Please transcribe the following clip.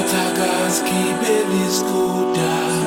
utakasigibeli scooter